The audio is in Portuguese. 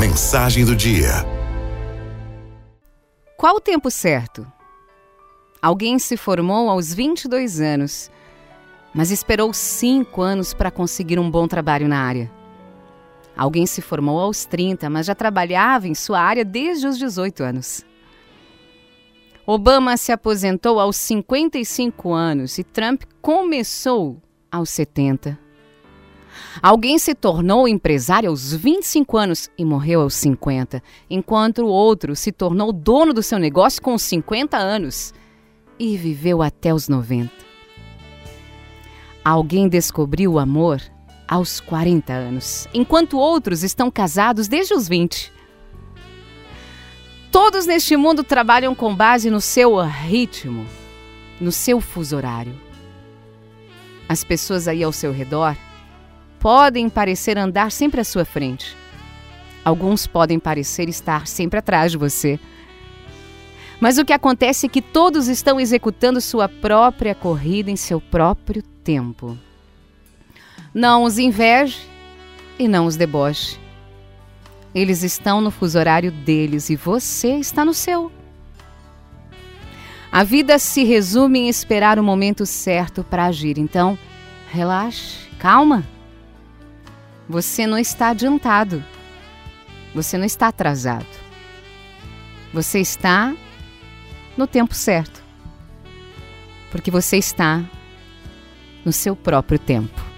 Mensagem do dia. Qual o tempo certo? Alguém se formou aos 22 anos, mas esperou 5 anos para conseguir um bom trabalho na área. Alguém se formou aos 30, mas já trabalhava em sua área desde os 18 anos. Obama se aposentou aos 55 anos e Trump começou aos 70. Alguém se tornou empresário aos 25 anos e morreu aos 50, enquanto o outro se tornou dono do seu negócio com 50 anos e viveu até os 90. Alguém descobriu o amor aos 40 anos, enquanto outros estão casados desde os 20. Todos neste mundo trabalham com base no seu ritmo, no seu fuso horário. As pessoas aí ao seu redor podem parecer andar sempre à sua frente. Alguns podem parecer estar sempre atrás de você. Mas o que acontece é que todos estão executando sua própria corrida em seu próprio tempo. Não os inveje e não os deboche. Eles estão no fuso horário deles e você está no seu. A vida se resume em esperar o momento certo para agir. Então, relaxe, calma. Você não está adiantado. Você não está atrasado. Você está no tempo certo. Porque você está no seu próprio tempo.